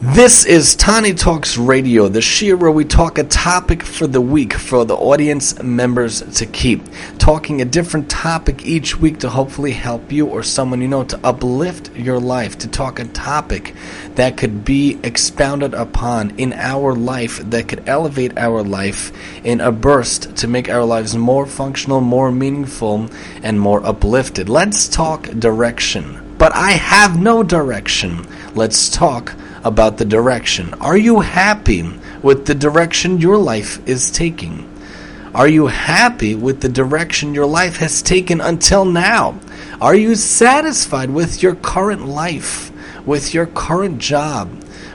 This is Tani Talks Radio, the show where we talk a topic for the week for the audience members to keep. Talking a different topic each week to hopefully help you or someone you know to uplift your life, to talk a topic that could be expounded upon in our life, that could elevate our life in a burst to make our lives more functional, more meaningful, and more uplifted. Let's talk direction. But I have no direction. Let's talk about the direction. Are you happy with the direction your life is taking? Are you happy with the direction your life has taken until now? Are you satisfied with your current life, with your current job,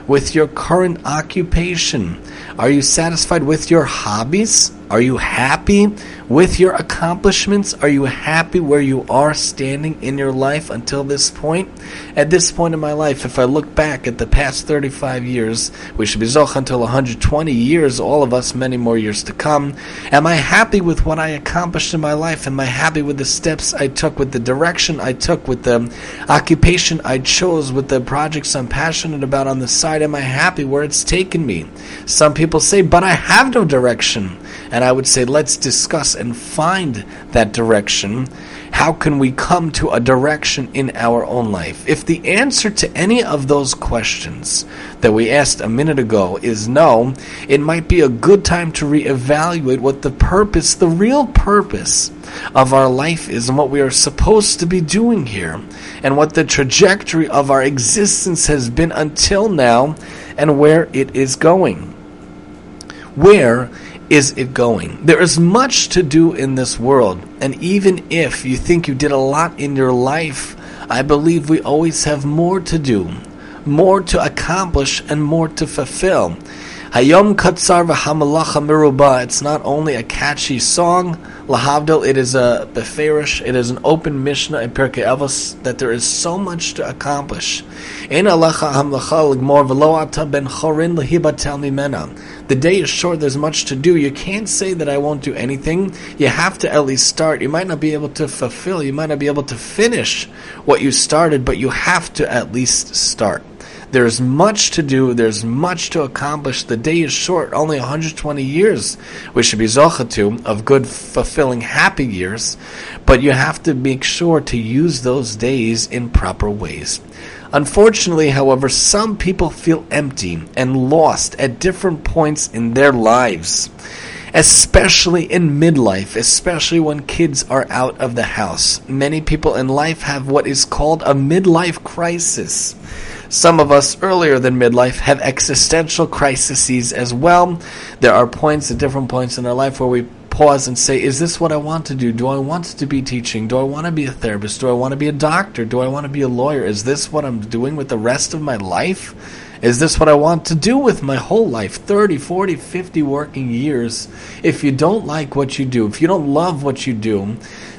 with your current occupation? Are you satisfied with your hobbies? Are you happy with your accomplishments? Are you happy where you are standing in your life until this point? At this point in my life, if I look back at the past 35 years, we should be Zoch until 120 years, all of us, many more years to come. Am I happy with what I accomplished in my life? Am I happy with the steps I took, with the direction I took, with the occupation I chose, with the projects I'm passionate about on the side? Am I happy where it's taken me? Some people say, but I have no direction. And I would say, let's discuss and find that direction. How can we come to a direction in our own life? If the answer to any of those questions that we asked a minute ago is no, it might be a good time to reevaluate what the purpose, the real purpose of our life is and what we are supposed to be doing here and what the trajectory of our existence has been until now and where it is going. Where is it going? There is much to do in this world, and even if you think you did a lot in your life, I believe we always have more to do, more to accomplish, and more to fulfill. Hayom Katsar v'hamalacha miruba. It's not only a catchy song, lahavdil. It is a beferish. It is an open mishnah in Pirkei Avos that there is so much to accomplish. In v'lo ben chorin. The day is short. There's much to do. You can't say that I won't do anything. You have to at least start. You might not be able to fulfill. You might not be able to finish what you started, but you have to at least start. There's much to do. There's much to accomplish. The day is short, only 120 years. We should be zochatu of good, fulfilling, happy years. But you have to make sure to use those days in proper ways. Unfortunately, however, some people feel empty and lost at different points in their lives especially in midlife, especially when kids are out of the house. Many people in life have what is called a midlife crisis. Some of us earlier than midlife have existential crises as well. There are points at different points in our life where we pause and say, Is this what I want to do? Do I want to be teaching? Do I want to be a therapist? Do I want to be a doctor? Do I want to be a lawyer? Is this what I'm doing with the rest of my life? Is this what I want to do with my whole life? 30, 40, 50 working years. If you don't like what you do, if you don't love what you do,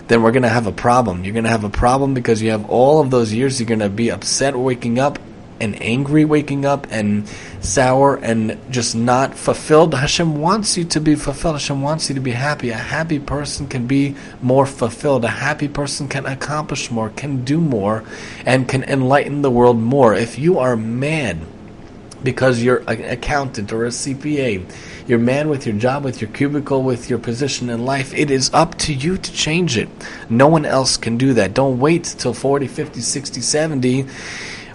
then we're going to have a problem. You're going to have a problem because you have all of those years. You're going to be upset waking up and angry waking up and sour and just not fulfilled. Hashem wants you to be fulfilled. Hashem wants you to be happy. A happy person can be more fulfilled. A happy person can accomplish more, can do more, and can enlighten the world more. If you are mad because you're an accountant or a CPA, you're mad with your job, with your cubicle, with your position in life, it is up to you to change it. No one else can do that. Don't wait till 40, 50, 60, 70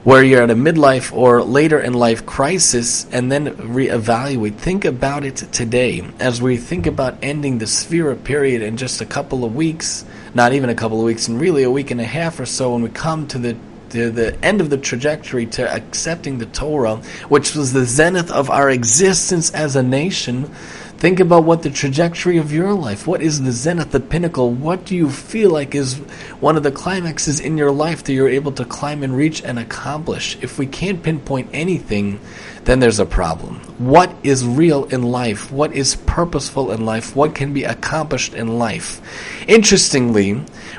where you're at a midlife or later in life crisis and then reevaluate. Think about it today as we think about ending the Sefira period in just a couple of weeks, not even a couple of weeks, and really a week and a half or so when we come to the to the end of the trajectory to accepting the Torah, which was the zenith of our existence as a nation, Think about what the trajectory of your life, what is the zenith, the pinnacle, what do you feel like is one of the climaxes in your life that you're able to climb and reach and accomplish? If we can't pinpoint anything, then there's a problem. What is real in life? What is purposeful in life? What can be accomplished in life? Interestingly,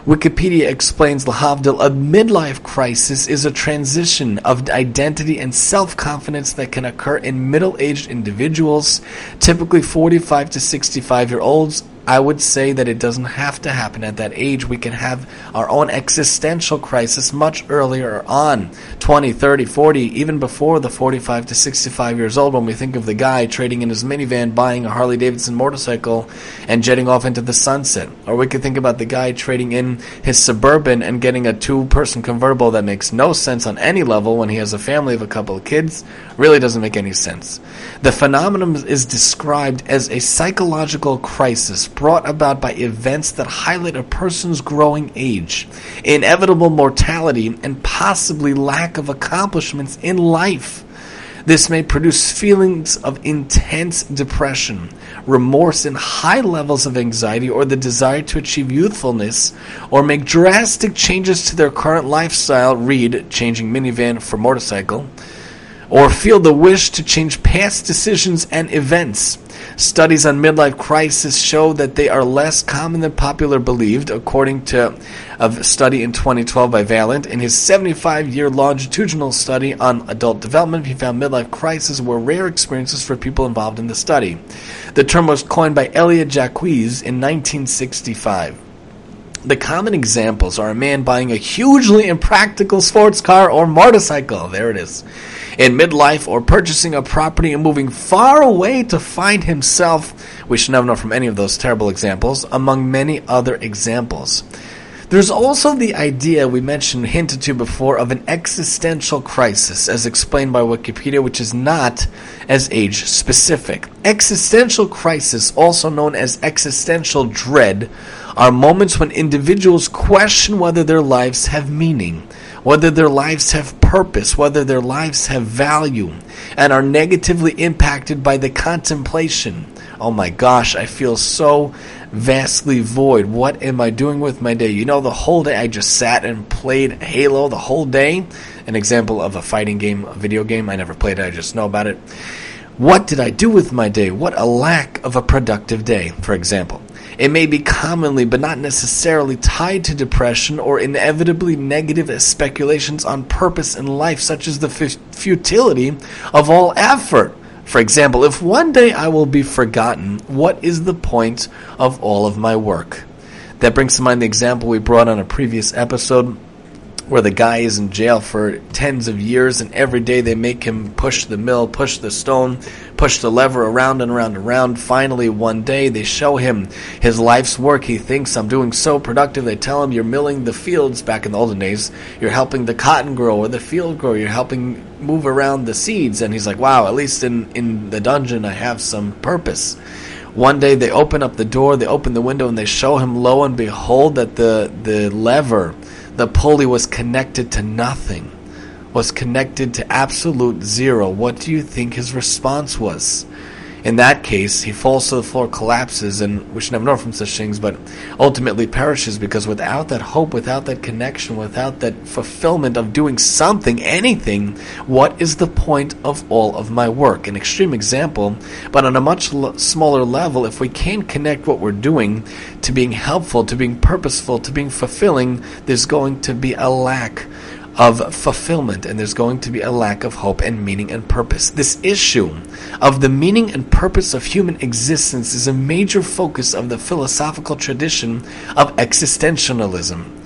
Wikipedia explains Lahavdil, a midlife crisis is a transition of identity and self confidence that can occur in middle aged individuals, typically 45 to 65 year olds I would say that it doesn't have to happen at that age. We can have our own existential crisis much earlier on 20, 30, 40, even before the 45 to 65 years old when we think of the guy trading in his minivan, buying a Harley Davidson motorcycle, and jetting off into the sunset. Or we could think about the guy trading in his Suburban and getting a two person convertible that makes no sense on any level when he has a family of a couple of kids. Really doesn't make any sense. The phenomenon is described as a psychological crisis brought about by events that highlight a person's growing age, inevitable mortality, and possibly lack of accomplishments in life. This may produce feelings of intense depression, remorse, and high levels of anxiety, or the desire to achieve youthfulness, or make drastic changes to their current lifestyle. Read Changing Minivan for Motorcycle or feel the wish to change past decisions and events. Studies on midlife crisis show that they are less common than popular believed, according to a study in 2012 by Vaillant. In his 75-year longitudinal study on adult development, he found midlife crises were rare experiences for people involved in the study. The term was coined by Elliott Jaques in 1965. The common examples are a man buying a hugely impractical sports car or motorcycle. There it is in midlife or purchasing a property and moving far away to find himself, we should never know from any of those terrible examples, among many other examples. There's also the idea we mentioned, hinted to before, of an existential crisis, as explained by Wikipedia, which is not as age specific. Existential crisis, also known as existential dread, are moments when individuals question whether their lives have meaning whether their lives have purpose, whether their lives have value, and are negatively impacted by the contemplation. Oh my gosh, I feel so vastly void. What am I doing with my day? You know, the whole day I just sat and played Halo the whole day. An example of a fighting game, a video game. I never played it, I just know about it. What did I do with my day? What a lack of a productive day, for example. It may be commonly, but not necessarily, tied to depression or inevitably negative speculations on purpose in life, such as the futility of all effort. For example, if one day I will be forgotten, what is the point of all of my work? That brings to mind the example we brought on a previous episode where the guy is in jail for tens of years, and every day they make him push the mill, push the stone, push the lever around and around and around. Finally, one day they show him his life's work. He thinks, I'm doing so productive. They tell him, You're milling the fields back in the olden days. You're helping the cotton grow or the field grow. You're helping move around the seeds. And he's like, Wow, at least in, in the dungeon, I have some purpose. One day they open up the door, they open the window, and they show him, lo and behold, that the, the lever the pulley was connected to nothing, was connected to absolute zero. What do you think his response was? In that case, he falls to the floor, collapses, and we should never know from such things, but ultimately perishes because without that hope, without that connection, without that fulfillment of doing something, anything, what is the point of all of my work? An extreme example, but on a much smaller level, if we can't connect what we're doing to being helpful, to being purposeful, to being fulfilling, there's going to be a lack of fulfillment and there's going to be a lack of hope and meaning and purpose. This issue of the meaning and purpose of human existence is a major focus of the philosophical tradition of existentialism.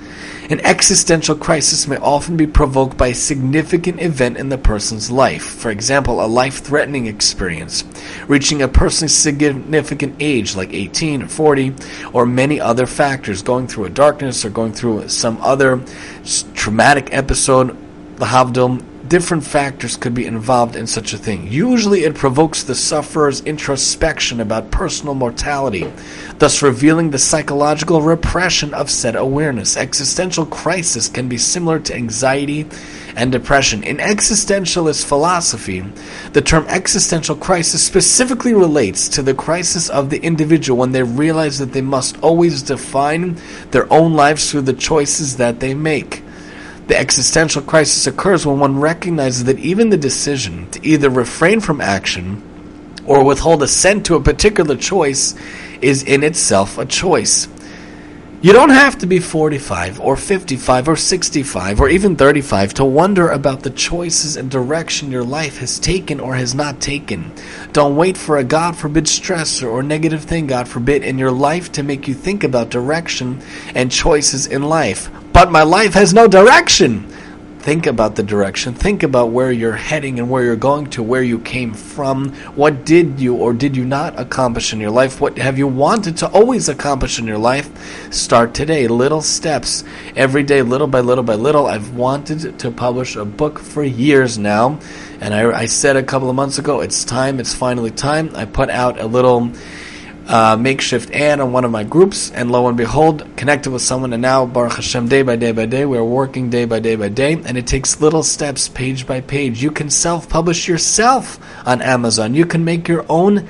An existential crisis may often be provoked by a significant event in the person's life. For example, a life threatening experience, reaching a person's significant age, like 18 or 40, or many other factors, going through a darkness or going through some other traumatic episode, the Havdil, different factors could be involved in such a thing. Usually it provokes the sufferer's introspection about personal mortality, thus revealing the psychological repression of said awareness. Existential crisis can be similar to anxiety and depression. In existentialist philosophy, the term existential crisis specifically relates to the crisis of the individual when they realize that they must always define their own lives through the choices that they make. The existential crisis occurs when one recognizes that even the decision to either refrain from action or withhold assent to a particular choice is in itself a choice. You don't have to be 45 or 55 or 65 or even 35 to wonder about the choices and direction your life has taken or has not taken. Don't wait for a God forbid stressor or negative thing, God forbid, in your life to make you think about direction and choices in life. But my life has no direction think about the direction, think about where you're heading and where you're going to, where you came from, what did you or did you not accomplish in your life, what have you wanted to always accomplish in your life. Start today, little steps, every day, little by little by little. I've wanted to publish a book for years now, and I, I said a couple of months ago, it's time, it's finally time. I put out a little uh, makeshift ad on one of my groups, and lo and behold, connected with someone, and now Baruch Hashem, day by day by day, we're working day by day by day, and it takes little steps, page by page. You can self-publish yourself on Amazon. You can make your own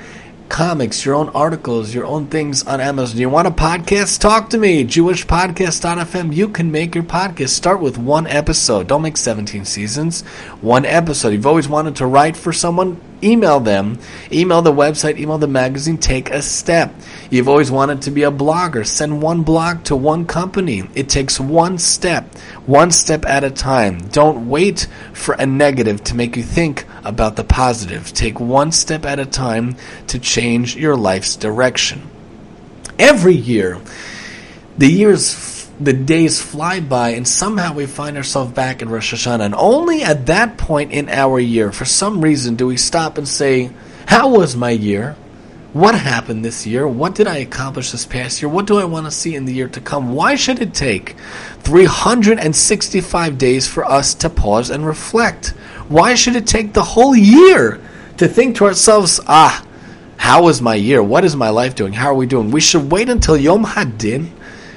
comics, your own articles, your own things on Amazon. You want a podcast? Talk to me. JewishPodcast.fm. You can make your podcast. Start with one episode. Don't make 17 seasons. One episode. You've always wanted to write for someone? Email them, email the website, email the magazine, take a step. You've always wanted to be a blogger, send one blog to one company. It takes one step, one step at a time. Don't wait for a negative to make you think about the positive. Take one step at a time to change your life's direction. Every year, the years the days fly by and somehow we find ourselves back in Rosh Hashanah. And only at that point in our year, for some reason, do we stop and say, How was my year? What happened this year? What did I accomplish this past year? What do I want to see in the year to come? Why should it take 365 days for us to pause and reflect? Why should it take the whole year to think to ourselves, ah, how was my year? What is my life doing? How are we doing? We should wait until Yom Hadin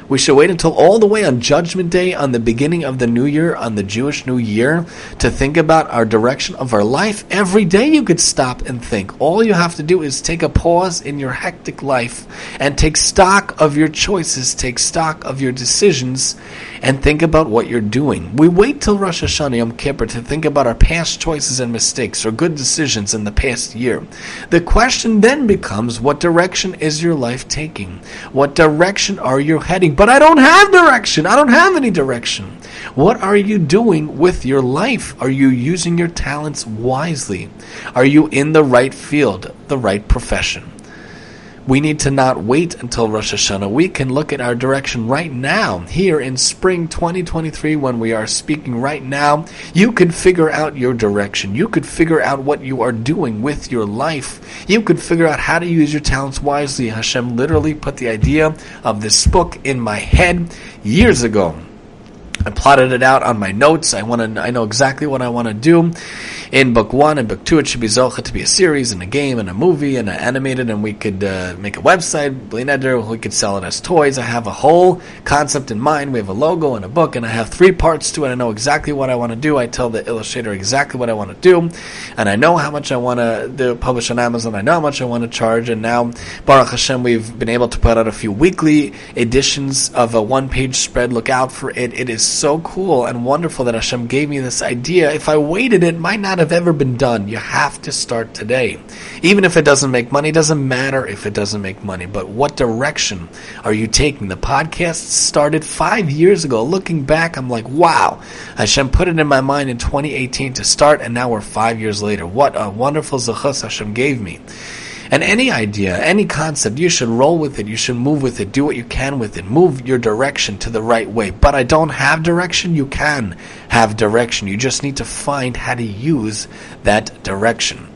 we should wait until all the way on Judgment Day, on the beginning of the New Year, on the Jewish New Year, to think about our direction of our life. Every day you could stop and think. All you have to do is take a pause in your hectic life and take stock of your choices, take stock of your decisions, and think about what you're doing. We wait till Rosh Hashanah Yom Kippur to think about our past choices and mistakes or good decisions in the past year. The question then becomes what direction is your life taking? What direction are you heading? But I don't have direction. I don't have any direction. What are you doing with your life? Are you using your talents wisely? Are you in the right field, the right profession? We need to not wait until Rosh Hashanah. We can look at our direction right now, here in spring 2023, when we are speaking right now. You could figure out your direction. You could figure out what you are doing with your life. You could figure out how to use your talents wisely. Hashem literally put the idea of this book in my head years ago. I plotted it out on my notes. I want to. I know exactly what I want to do in book one and book two, it should be Zocha to be a series and a game and a movie and an animated, and we could uh, make a website, Blineder, we could sell it as toys. I have a whole concept in mind. We have a logo and a book, and I have three parts to it. I know exactly what I want to do. I tell the illustrator exactly what I want to do, and I know how much I want to publish on Amazon. I know how much I want to charge, and now, Baruch Hashem, we've been able to put out a few weekly editions of a one-page spread. Look out for it. It is so cool and wonderful that Hashem gave me this idea. If I waited, it might not have ever been done. You have to start today. Even if it doesn't make money, it doesn't matter if it doesn't make money. But what direction are you taking? The podcast started five years ago. Looking back, I'm like, wow, Hashem put it in my mind in 2018 to start, and now we're five years later. What a wonderful zechus Hashem gave me. And any idea, any concept, you should roll with it. You should move with it. Do what you can with it. Move your direction to the right way. But I don't have direction. You can have direction. You just need to find how to use that direction.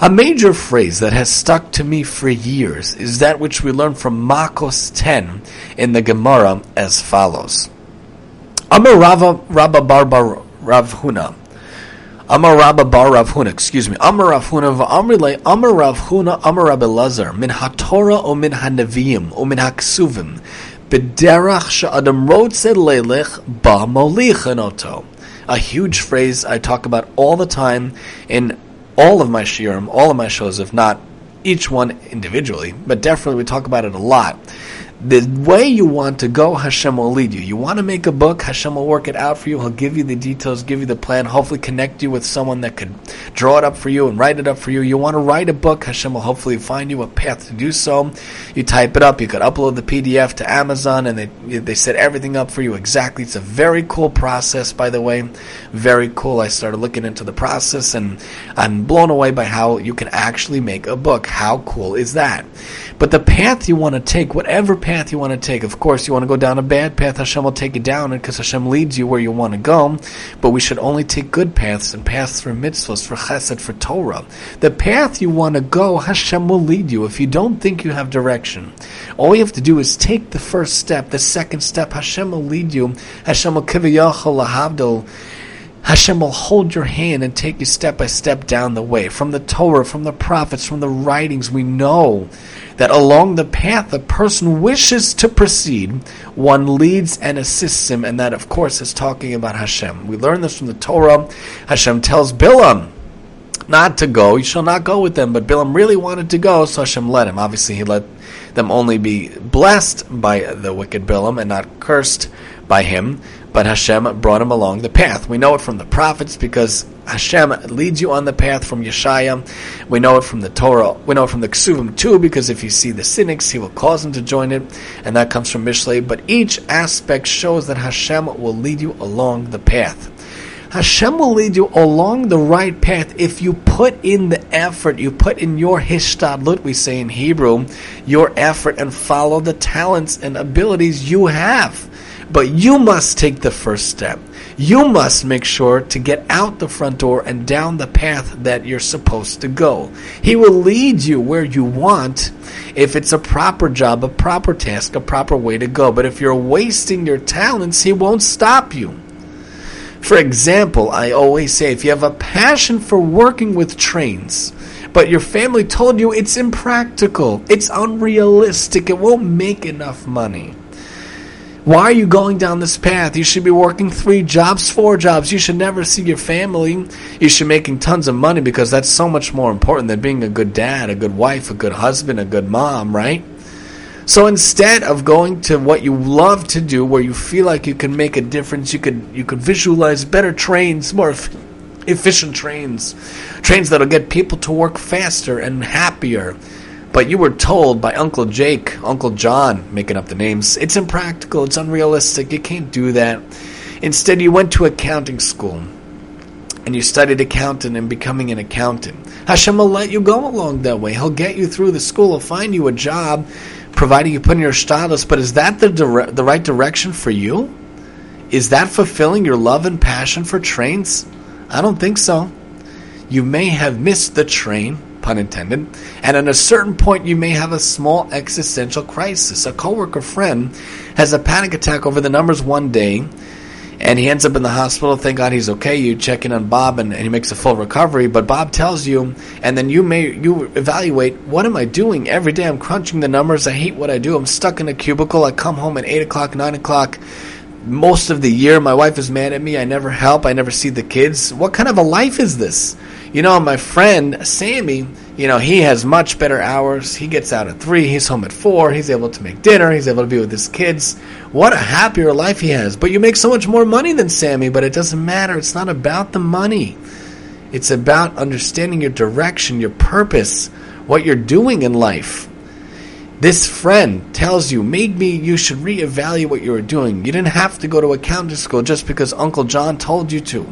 A major phrase that has stuck to me for years is that which we learn from Makos 10 in the Gemara as follows. Amar Rabba Barbar Rav Huna. Amar Rabba Bar Rav Huna, excuse me. Amar Rav Huna v'amrile Amar Rav Huna Amar Lazar min haTorah o min o min haksuvim b'derach she'adam rotze ba molich A huge phrase I talk about all the time in all of my shiurim, all of my shows, if not each one individually, but definitely we talk about it a lot. The way you want to go, Hashem will lead you. You want to make a book, Hashem will work it out for you. He'll give you the details, give you the plan, hopefully connect you with someone that could draw it up for you and write it up for you. You want to write a book, Hashem will hopefully find you a path to do so. You type it up, you could upload the PDF to Amazon and they, they set everything up for you exactly. It's a very cool process, by the way. Very cool. I started looking into the process and I'm blown away by how you can actually make a book. How cool is that? But the path you want to take, whatever path you want to take, of course, you want to go down a bad path, Hashem will take you down because Hashem leads you where you want to go. But we should only take good paths and paths for mitzvahs, for chesed, for Torah. The path you want to go, Hashem will lead you. If you don't think you have direction, all you have to do is take the first step, the second step, Hashem will lead you. Hashem will kiviyachol lahavdol Hashem will hold your hand and take you step by step down the way. From the Torah, from the prophets, from the writings, we know that along the path a person wishes to proceed, one leads and assists him, and that, of course, is talking about Hashem. We learn this from the Torah. Hashem tells Bilam, not to go. You shall not go with them. But Bilam really wanted to go, so Hashem let him. Obviously, he let them only be blessed by the wicked Bilam and not cursed by him but Hashem brought him along the path. We know it from the prophets because Hashem leads you on the path from Yeshaya. We know it from the Torah. We know it from the Ksuvim too, because if you see the cynics, he will cause them to join it, and that comes from Mishlei. But each aspect shows that Hashem will lead you along the path. Hashem will lead you along the right path if you put in the effort, you put in your hishtadlut, we say in Hebrew, your effort and follow the talents and abilities you have. But you must take the first step. You must make sure to get out the front door and down the path that you're supposed to go. He will lead you where you want if it's a proper job, a proper task, a proper way to go. But if you're wasting your talents, He won't stop you. For example, I always say if you have a passion for working with trains, but your family told you it's impractical, it's unrealistic, it won't make enough money why are you going down this path? You should be working three jobs, four jobs. You should never see your family. You should be making tons of money because that's so much more important than being a good dad, a good wife, a good husband, a good mom, right? So instead of going to what you love to do, where you feel like you can make a difference, you could you could visualize better trains, more efficient trains, trains that'll get people to work faster and happier but you were told by Uncle Jake, Uncle John, making up the names, it's impractical, it's unrealistic, you can't do that. Instead, you went to accounting school and you studied accounting and becoming an accountant. Hashem will let you go along that way. He'll get you through the school, he'll find you a job, providing you put in your status. But is that the, dire- the right direction for you? Is that fulfilling your love and passion for trains? I don't think so. You may have missed the train pun intended. And at a certain point, you may have a small existential crisis. A coworker friend has a panic attack over the numbers one day, and he ends up in the hospital. Thank God he's okay. You check in on Bob, and, and he makes a full recovery. But Bob tells you, and then you may you evaluate what am I doing every day? I'm crunching the numbers. I hate what I do. I'm stuck in a cubicle. I come home at eight o'clock, nine o'clock most of the year. My wife is mad at me. I never help. I never see the kids. What kind of a life is this? You know, my friend Sammy, you know, he has much better hours. He gets out at three, he's home at four, he's able to make dinner, he's able to be with his kids. What a happier life he has. But you make so much more money than Sammy, but it doesn't matter. It's not about the money. It's about understanding your direction, your purpose, what you're doing in life. This friend tells you, maybe you should reevaluate what you are doing. You didn't have to go to accounting school just because Uncle John told you to.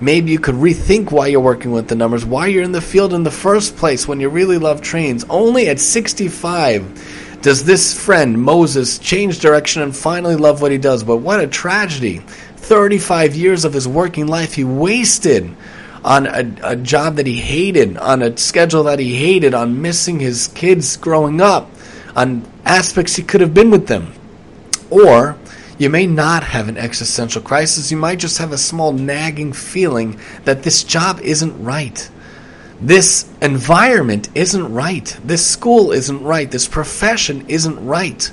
Maybe you could rethink why you're working with the numbers, why you're in the field in the first place when you really love trains. Only at 65 does this friend, Moses, change direction and finally love what he does. But what a tragedy. 35 years of his working life he wasted on a, a, job that he hated, on a schedule that he hated, on missing his kids growing up, on aspects he could have been with them. Or you may not have an existential crisis, you might just have a small nagging feeling that this job isn't right. This environment isn't right. This school isn't right. This profession isn't right.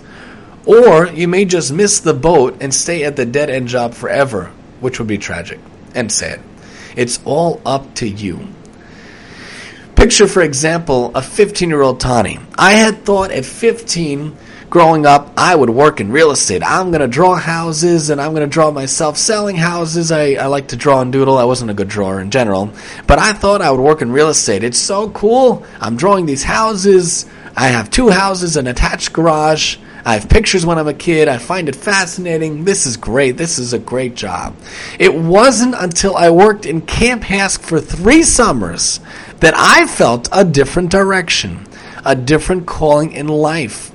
Or you may just miss the boat and stay at the dead end job forever, which would be tragic and sad. It's all up to you. Picture, for example, a 15 year old Tani. I had thought at 15 growing up, I would work in real estate. I'm going to draw houses and I'm going to draw myself selling houses. I, I like to draw and doodle. I wasn't a good drawer in general, but I thought I would work in real estate. It's so cool. I'm drawing these houses. I have two houses, an attached garage. I have pictures when I'm a kid. I find it fascinating. This is great. This is a great job. It wasn't until I worked in Camp HASC for three summers that I felt a different direction, a different calling in life.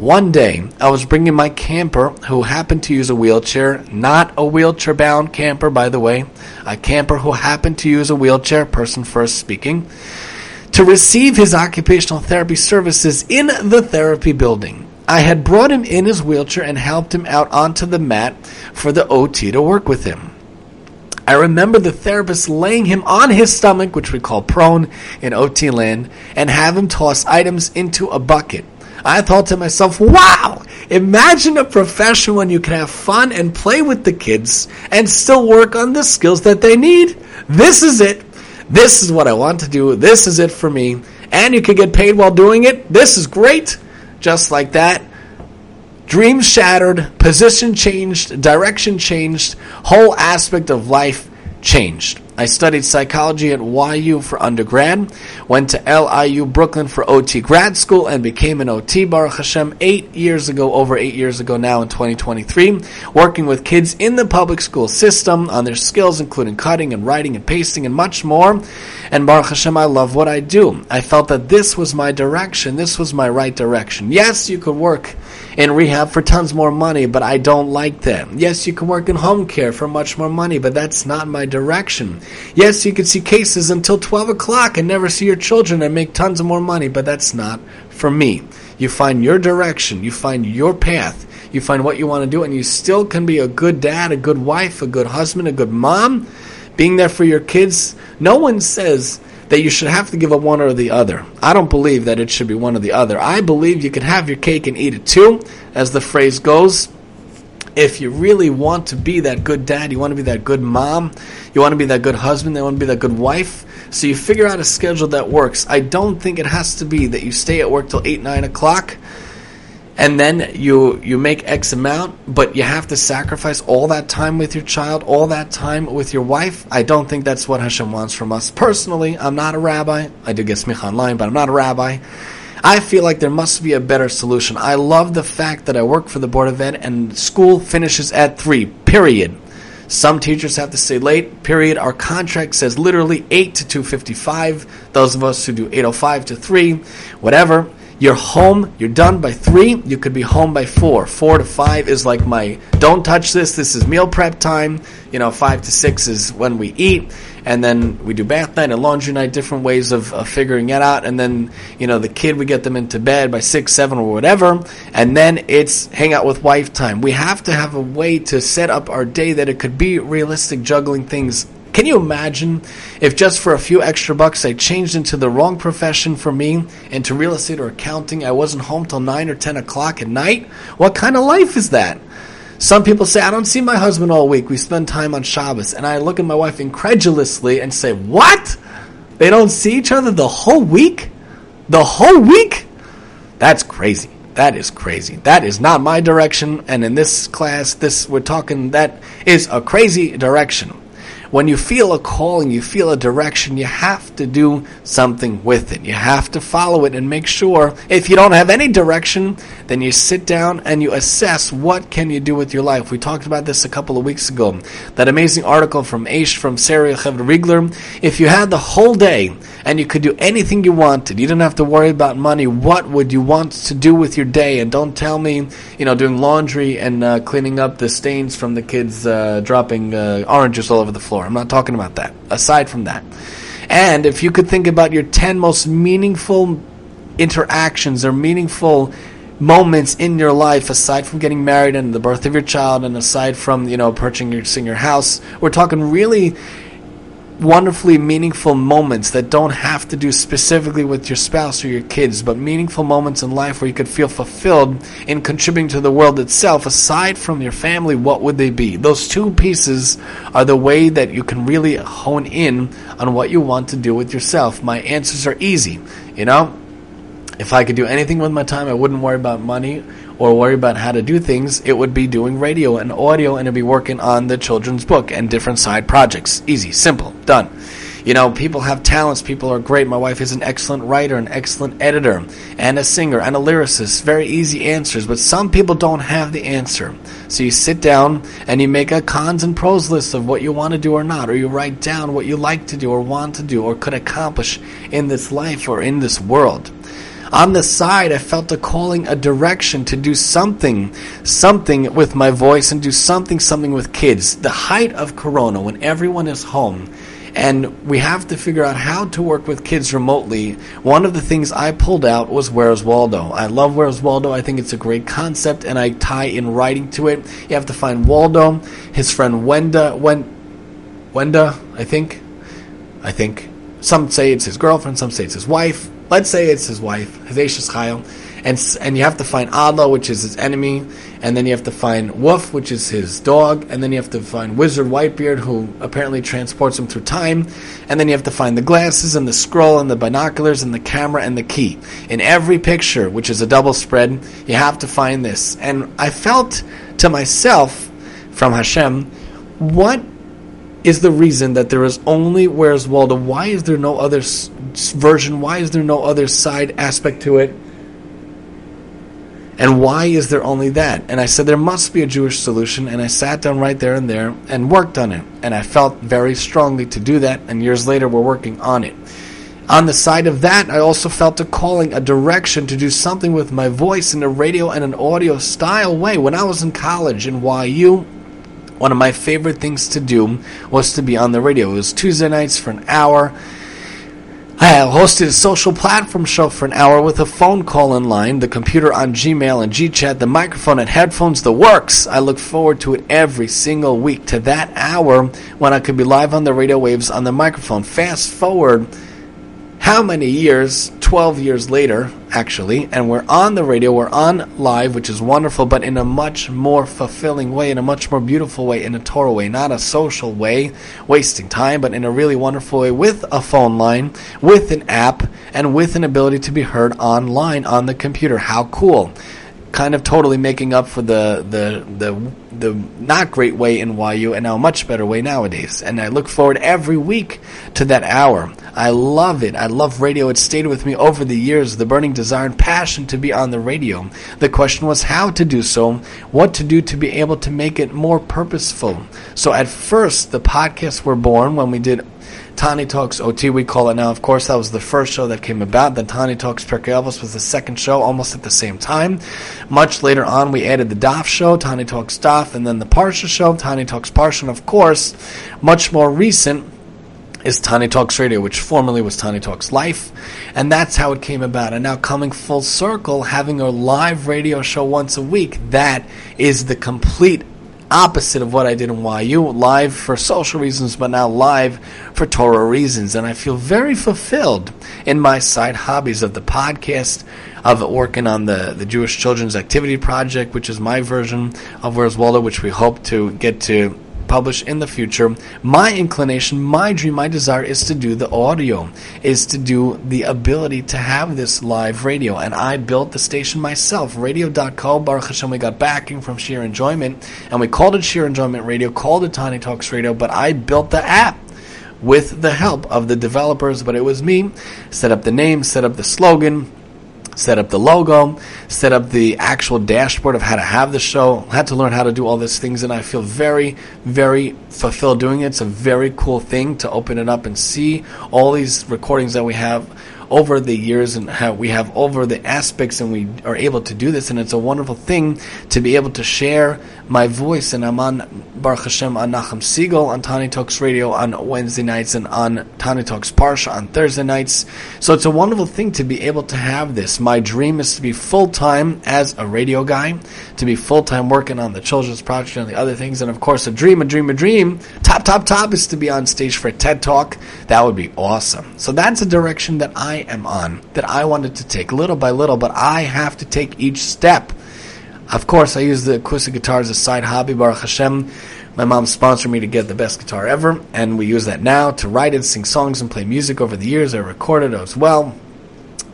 One day, I was bringing my camper, who happened to use a wheelchair, not a wheelchair bound camper, by the way, a camper who happened to use a wheelchair, person first speaking, to receive his occupational therapy services in the therapy building. I had brought him in his wheelchair and helped him out onto the mat for the OT to work with him. I remember the therapist laying him on his stomach, which we call prone in OT land, and have him toss items into a bucket. I thought to myself, wow, imagine a profession when you can have fun and play with the kids and still work on the skills that they need. This is it. This is what I want to do. This is it for me. And you can get paid while doing it. This is great. Just like that. Dreams shattered, position changed, direction changed, whole aspect of life changed. I studied psychology at YU for undergrad, went to LIU Brooklyn for OT grad school, and became an OT, Baruch Hashem, eight years ago, over eight years ago now in 2023, working with kids in the public school system on their skills, including cutting and writing and pasting and much more. And Baruch Hashem, I love what I do. I felt that this was my direction, this was my right direction. Yes, you could work in rehab for tons more money, but I don't like that. Yes, you can work in home care for much more money, but that's not my direction. Yes, you can see cases until 12 o'clock and never see your children and make tons of more money, but that's not for me. You find your direction, you find your path, you find what you want to do, and you still can be a good dad, a good wife, a good husband, a good mom, being there for your kids. No one says that you should have to give up one or the other. I don't believe that it should be one or the other. I believe you can have your cake and eat it too, as the phrase goes. If you really want to be that good dad, you want to be that good mom, you want to be that good husband, you want to be that good wife, so you figure out a schedule that works. I don't think it has to be that you stay at work till 8, 9 o'clock and then you you make X amount, but you have to sacrifice all that time with your child, all that time with your wife. I don't think that's what Hashem wants from us. Personally, I'm not a rabbi. I do get smicha online, but I'm not a rabbi. I feel like there must be a better solution. I love the fact that I work for the Board of Ed and school finishes at 3, period. Some teachers have to stay late, period. Our contract says literally 8 to 2.55. Those of us who do 8.05 to 3, whatever. You're home, you're done by three, you could be home by four. Four to five is like my don't touch this, this is meal prep time. You know, five to six is when we eat. And then we do bath night and laundry night, different ways of, of figuring it out. And then, you know, the kid, we get them into bed by six, seven, or whatever. And then it's hang out with wife time. We have to have a way to set up our day that it could be realistic juggling things can you imagine if just for a few extra bucks I changed into the wrong profession for me, into real estate or accounting? I wasn't home till 9 or 10 o'clock at night? What kind of life is that? Some people say, I don't see my husband all week. We spend time on Shabbos. And I look at my wife incredulously and say, What? They don't see each other the whole week? The whole week? That's crazy. That is crazy. That is not my direction. And in this class, this we're talking that is a crazy direction. When you feel a calling, you feel a direction, you have to do something with it. You have to follow it and make sure if you don't have any direction, then you sit down and you assess what can you do with your life. We talked about this a couple of weeks ago. That amazing article from Aish from Sara Rigler. If you had the whole day and you could do anything you wanted, you didn't have to worry about money, what would you want to do with your day? And don't tell me, you know, doing laundry and uh, cleaning up the stains from the kids uh, dropping uh, oranges all over the floor. I'm not talking about that. Aside from that. And if you could think about your 10 most meaningful interactions or meaningful moments in your life aside from getting married and the birth of your child and aside from you know purchasing your house we're talking really wonderfully meaningful moments that don't have to do specifically with your spouse or your kids, but meaningful moments in life where you could feel fulfilled in contributing to the world itself, aside from your family, what would they be? Those two pieces are the way that you can really hone in on what you want to do with yourself. My answers are easy, you know? If I could do anything with my time, I wouldn't worry about money or worry about how to do things, it would be doing radio and audio and it'd be working on the children's book and different side projects. Easy, simple, done. You know, people have talents, people are great. My wife is an excellent writer, an excellent editor, and a singer, and a lyricist. Very easy answers, but some people don't have the answer. So you sit down and you make a cons and pros list of what you want to do or not, or you write down what you like to do or want to do or could accomplish in this life or in this world. On the side, I felt a calling, a direction to do something, something with my voice and do something, something with kids. The height of Corona, when everyone is home, and we have to figure out how to work with kids remotely. One of the things I pulled out was Where's Waldo. I love Where's Waldo. I think it's a great concept, and I tie in writing to it. You have to find Waldo, his friend Wenda, Wen, Wenda, I think. I think. Some say it's his girlfriend, some say it's his wife. Let's say it's his wife, Heveshis Chayil and and you have to find Odlaw, which is his enemy, and then you have to find Wolf, which is his dog, and then you have to find Wizard Whitebeard, who apparently transports him through time, and then you have to find the glasses and the scroll and the binoculars and the camera and the key. In every picture, which is a double spread, you have to find this. And I felt to myself from Hashem, what is the reason that there is only Where's Waldo? Why is there no other s- version? Why is there no other side aspect to it? And why is there only that? And I said there must be a Jewish solution, and I sat down right there and there and worked on it. And I felt very strongly to do that, and years later we're working on it. On the side of that, I also felt a calling, a direction to do something with my voice in a radio and an audio style way. When I was in college in YU, one of my favorite things to do was to be on the radio. It was Tuesday nights for an hour I hosted a social platform show for an hour with a phone call in line, the computer on Gmail and GChat, the microphone and headphones, the works. I look forward to it every single week, to that hour when I could be live on the radio waves on the microphone. Fast forward how many years 12 years later, actually, and we're on the radio, we're on live, which is wonderful, but in a much more fulfilling way, in a much more beautiful way, in a Torah way, not a social way, wasting time, but in a really wonderful way with a phone line, with an app, and with an ability to be heard online on the computer. How cool! Kind of totally making up for the the the the not great way in YU and now a much better way nowadays. And I look forward every week to that hour. I love it. I love radio. It stayed with me over the years, the burning desire and passion to be on the radio. The question was how to do so, what to do to be able to make it more purposeful. So at first, the podcasts were born when we did Tani Talks OT, we call it now. Of course, that was the first show that came about. Then Tani Talks Pirkei Avos was the second show, almost at the same time. Much later on, we added the Daf show, Tani Talks Daf, and then the Parsha show, Tani Talks Parsha. And of course, much more recent, is Tani Talks Radio, which formerly was Tani Talks Life, and that's how it came about. And now coming full circle, having a live radio show once a week, that is the complete opposite of what I did in YU, live for social reasons, but now live for Torah reasons. And I feel very fulfilled in my side hobbies of the podcast, of working on the, the Jewish Children's Activity Project, which is my version of Where's Waldo, which we hope to get to publish in the future. My inclination, my dream, my desire is to do the audio, is to do the ability to have this live radio. And I built the station myself, radio.co. Baruch Hashem, we got backing from Sheer Enjoyment, and we called it Sheer Enjoyment Radio, called it Tani Talks Radio, but I built the app with the help of the developers, but it was me, set up the name, set up the slogan, set up the logo, set up the actual dashboard of how to have the show, had to learn how to do all these things, and I feel very, very fulfilled doing it. It's a very cool thing to open it up and see all these recordings that we have over the years and how we have over the aspects and we are able to do this and it's a wonderful thing to be able to share my voice and I'm on Baruch Hashem on Nachum Segal on Tani Talks Radio on Wednesday nights and on Tani Talks Parsha on Thursday nights. So it's a wonderful thing to be able to have this. My dream is to be full time as a radio guy, to be full time working on the children's project and the other things, and of course a dream, a dream, a dream. Top, top, top is to be on stage for a TED Talk. That would be awesome. So that's a direction that I am on, that I wanted to take little by little, but I have to take each step. Of course, I use the acoustic guitar as a side hobby, Baruch Hashem. My mom sponsored me to get the best guitar ever, and we use that now to write and sing songs and play music over the years. I recorded as well.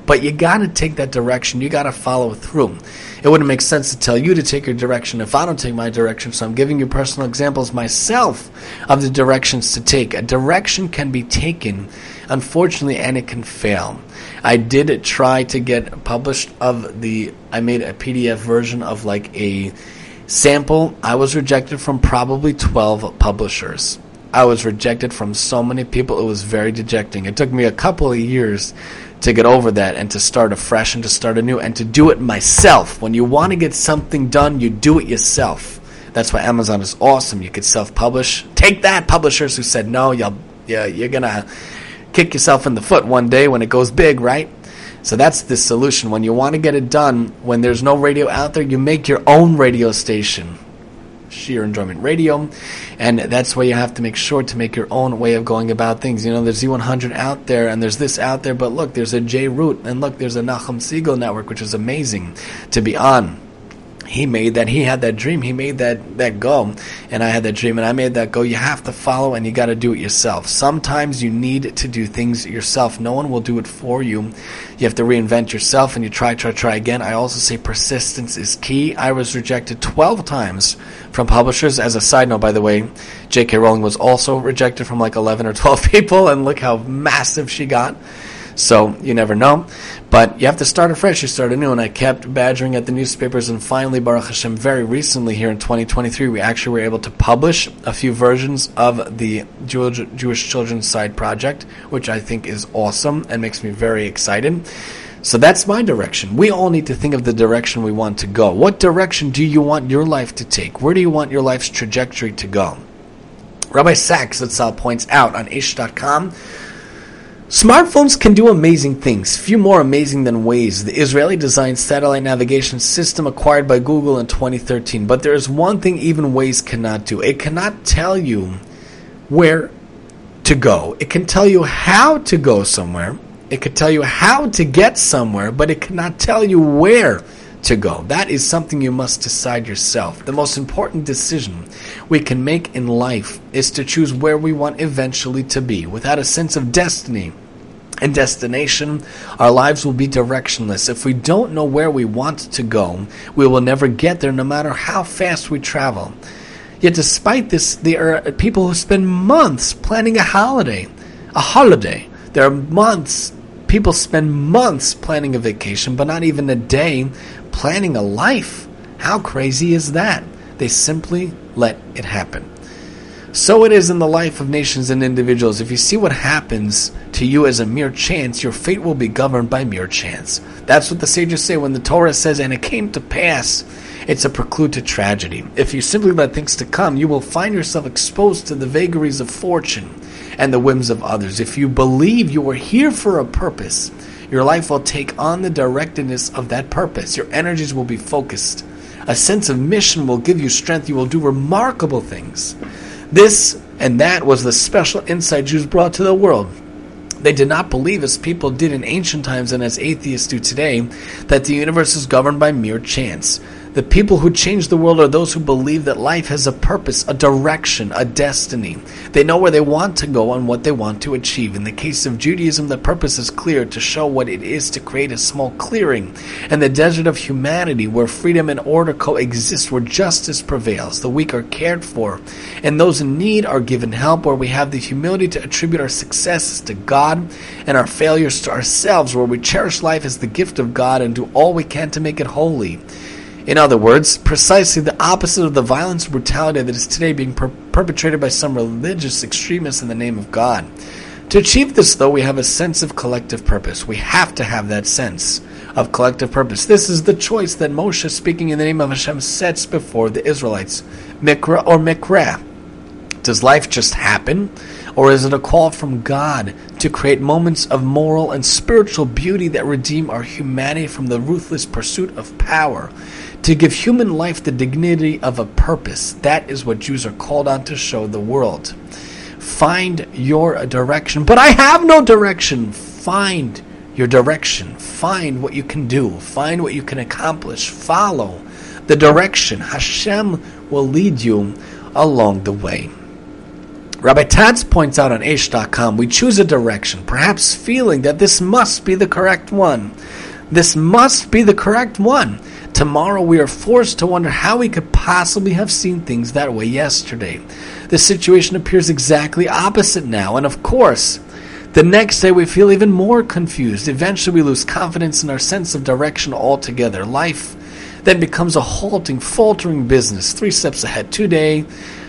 But you got to take that direction. You got to follow through. It wouldn't make sense to tell you to take your direction if I don't take my direction. So I'm giving you personal examples myself of the directions to take. A direction can be taken, unfortunately, and it can fail. I did try to get published of the. I made a PDF version of like a sample. I was rejected from probably 12 publishers. I was rejected from so many people. It was very dejecting. It took me a couple of years to get over that and to start afresh and to start anew and to do it myself. When you want to get something done, you do it yourself. That's why Amazon is awesome. You could self-publish. Take that, publishers who said no. You'll, yeah, you're gonna kick yourself in the foot one day when it goes big, right? So that's the solution. When you want to get it done, when there's no radio out there, you make your own radio station sheer enjoyment radio. And that's why you have to make sure to make your own way of going about things. You know, there's Z100 out there and there's this out there, but look, there's a J Root and look, there's a Nachum Segal network, which is amazing to be on he made that he had that dream. He made that that go and i had that dream and i made that go you have to follow and you got to do it yourself. Sometimes you need to do things yourself. No one will do it for you. You have to reinvent yourself and you try try try again. I also say persistence is key. I was rejected 12 times from publishers. As a side note by the way j.k rowling was also rejected from like 11 or 12 people and look how massive she got so you never know. But you have to start afresh, you start anew. And I kept badgering at the newspapers, and finally, Baruch Hashem, very recently here in 2023, we actually were able to publish a few versions of the Jewish Children's Side Project, which I think is awesome and makes me very excited. So that's my direction. We all need to think of the direction we want to go. What direction do you want your life to take? Where do you want your life's trajectory to go? Rabbi Sacks, Sal points out on Aish.com Smartphones can do amazing things, few more amazing than Waze, the Israeli designed satellite navigation system acquired by Google in 2013. But there is one thing even Waze cannot do it cannot tell you where to go. It can tell you how to go somewhere, it can tell you how to get somewhere, but it cannot tell you where to go. That is something you must decide yourself. The most important decision we can make in life is to choose where we want eventually to be. Without a sense of destiny and destination, our lives will be directionless. If we don't know where we want to go, we will never get there no matter how fast we travel. Yet, despite this, there er, are people who spend months planning a holiday. A holiday. There are months People spend months planning a vacation, but not even a day planning a life. How crazy is that? They simply let it happen. So it is in the life of nations and individuals. If you see what happens to you as a mere chance, your fate will be governed by mere chance. That's what the sages say when the Torah says, and it came to pass. It's a preclude to tragedy. If you simply let things to come, you will find yourself exposed to the vagaries of fortune and the whims of others. If you believe you are here for a purpose, your life will take on the directedness of that purpose. Your energies will be focused. A sense of mission will give you strength. You will do remarkable things. This and that was the special insight Jews brought to the world. They did not believe, as people did in ancient times and as atheists do today, that the universe is governed by mere chance. The people who change the world are those who believe that life has a purpose, a direction, a destiny. They know where they want to go and what they want to achieve. In the case of Judaism, the purpose is clear to show what it is to create a small clearing in the desert of humanity where freedom and order coexist, where justice prevails, the weak are cared for, and those in need are given help, where we have the humility to attribute our successes to God and our failures to ourselves, where we cherish life as the gift of God and do all we can to make it holy. In other words, precisely the opposite of the violence and brutality that is today being per- perpetrated by some religious extremists in the name of God. To achieve this, though, we have a sense of collective purpose. We have to have that sense of collective purpose. This is the choice that Moshe, speaking in the name of Hashem, sets before the Israelites Mikra or Mikra. Does life just happen? Or is it a call from God to create moments of moral and spiritual beauty that redeem our humanity from the ruthless pursuit of power? To give human life the dignity of a purpose. That is what Jews are called on to show the world. Find your direction. But I have no direction. Find your direction. Find what you can do. Find what you can accomplish. Follow the direction. Hashem will lead you along the way. Rabbi Tatz points out on Aish.com, we choose a direction, perhaps feeling that this must be the correct one. This must be the correct one. Tomorrow we are forced to wonder how we could possibly have seen things that way yesterday. The situation appears exactly opposite now, and of course, the next day we feel even more confused. Eventually we lose confidence in our sense of direction altogether. Life then becomes a halting, faltering business. Three steps ahead today,